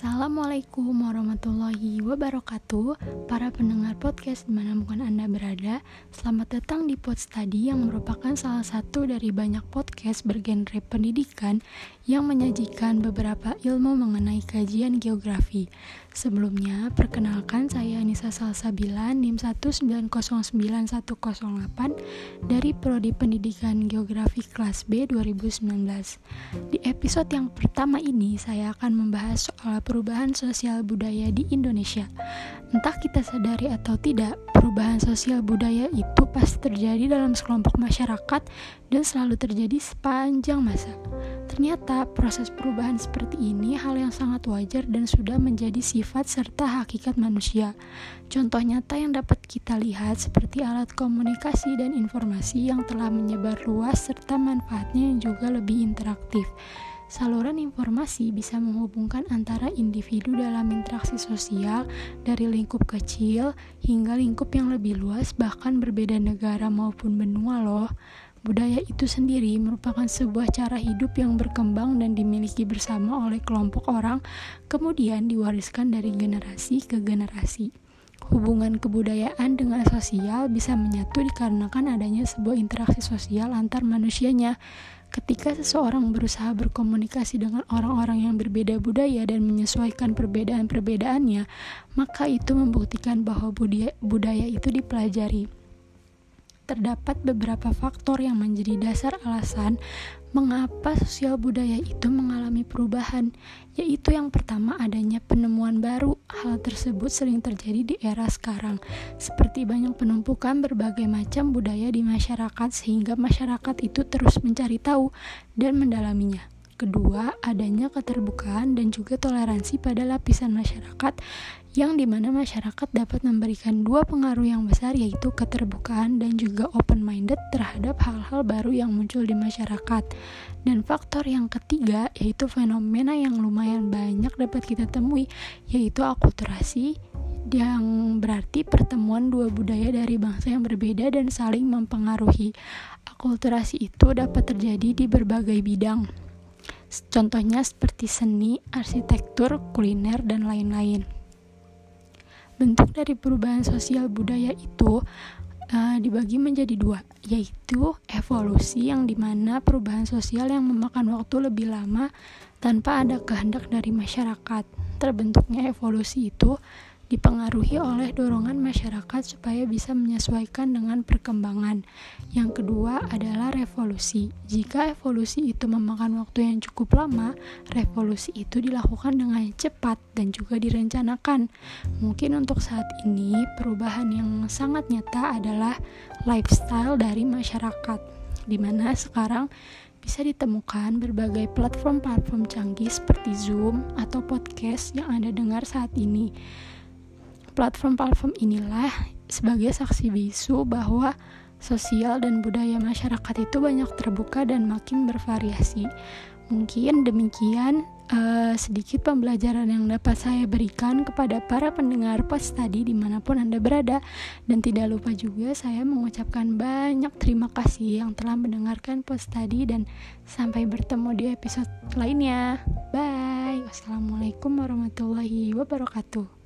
さ Assalamualaikum warahmatullahi wabarakatuh. Para pendengar podcast di mana pun Anda berada Selamat datang di Pod Study yang merupakan salah satu dari banyak podcast bergenre pendidikan Yang menyajikan beberapa ilmu mengenai kajian geografi. Sebelumnya, perkenalkan saya Anissa Salsabila NIM 1909108 dari Prodi Pendidikan Geografi kelas B 2019 Di episode yang pertama ini saya akan membahas soal perubahan sosial budaya di Indonesia. Entah kita sadari atau tidak, perubahan sosial budaya itu pasti terjadi dalam sekelompok masyarakat dan selalu terjadi sepanjang masa. Ternyata proses perubahan seperti ini hal yang sangat wajar dan sudah menjadi sifat serta hakikat manusia. Contoh nyata yang dapat kita lihat seperti alat komunikasi dan informasi yang telah menyebar luas serta manfaatnya yang juga lebih interaktif. Saluran informasi bisa menghubungkan antara individu dalam interaksi sosial dari lingkup kecil hingga lingkup yang lebih luas bahkan berbeda negara maupun benua loh. Budaya itu sendiri merupakan sebuah cara hidup yang berkembang dan dimiliki bersama oleh kelompok orang, kemudian diwariskan dari generasi ke generasi. Hubungan kebudayaan dengan sosial bisa menyatu dikarenakan adanya sebuah interaksi sosial antar manusianya. Ketika seseorang berusaha berkomunikasi dengan orang-orang yang berbeda budaya dan menyesuaikan perbedaan-perbedaannya, maka itu membuktikan bahwa budaya, itu dipelajari terdapat beberapa faktor yang menjadi dasar alasan mengapa sosial budaya itu mengalami perubahan, yaitu yang pertama adanya penemuan baru. Hal tersebut sering terjadi di era sekarang, seperti banyak penumpukan berbagai macam budaya di masyarakat sehingga masyarakat itu terus mencari tahu dan mendalaminya. Kedua, adanya keterbukaan dan juga toleransi pada lapisan masyarakat yang di mana masyarakat dapat memberikan dua pengaruh yang besar yaitu keterbukaan dan juga open-minded terhadap hal-hal baru yang muncul di masyarakat. Dan faktor yang ketiga yaitu fenomena yang lumayan banyak dapat kita temui yaitu akulturasi yang berarti pertemuan dua budaya dari bangsa yang berbeda dan saling mempengaruhi. Akulturasi itu dapat terjadi di berbagai bidang Contohnya seperti seni, arsitektur, kuliner, dan lain-lain. Bentuk dari perubahan sosial budaya itu uh, dibagi menjadi dua, yaitu evolusi yang di mana perubahan sosial yang memakan waktu lebih lama tanpa ada kehendak dari masyarakat. Terbentuknya evolusi itu dipengaruhi oleh dorongan masyarakat supaya bisa menyesuaikan dengan perkembangan. Yang kedua adalah revolusi. Jika evolusi itu memakan waktu yang cukup lama, revolusi itu dilakukan dengan cepat dan juga direncanakan. Mungkin untuk saat ini, perubahan yang sangat nyata adalah lifestyle dari masyarakat, di mana sekarang bisa ditemukan berbagai platform-platform canggih seperti Zoom atau podcast yang Anda dengar saat ini. Platform-platform inilah sebagai saksi bisu bahwa sosial dan budaya masyarakat itu banyak terbuka dan makin bervariasi. Mungkin demikian uh, sedikit pembelajaran yang dapat saya berikan kepada para pendengar post tadi di mana pun Anda berada dan tidak lupa juga saya mengucapkan banyak terima kasih yang telah mendengarkan post tadi dan sampai bertemu di episode lainnya. Bye. Wassalamualaikum warahmatullahi wabarakatuh.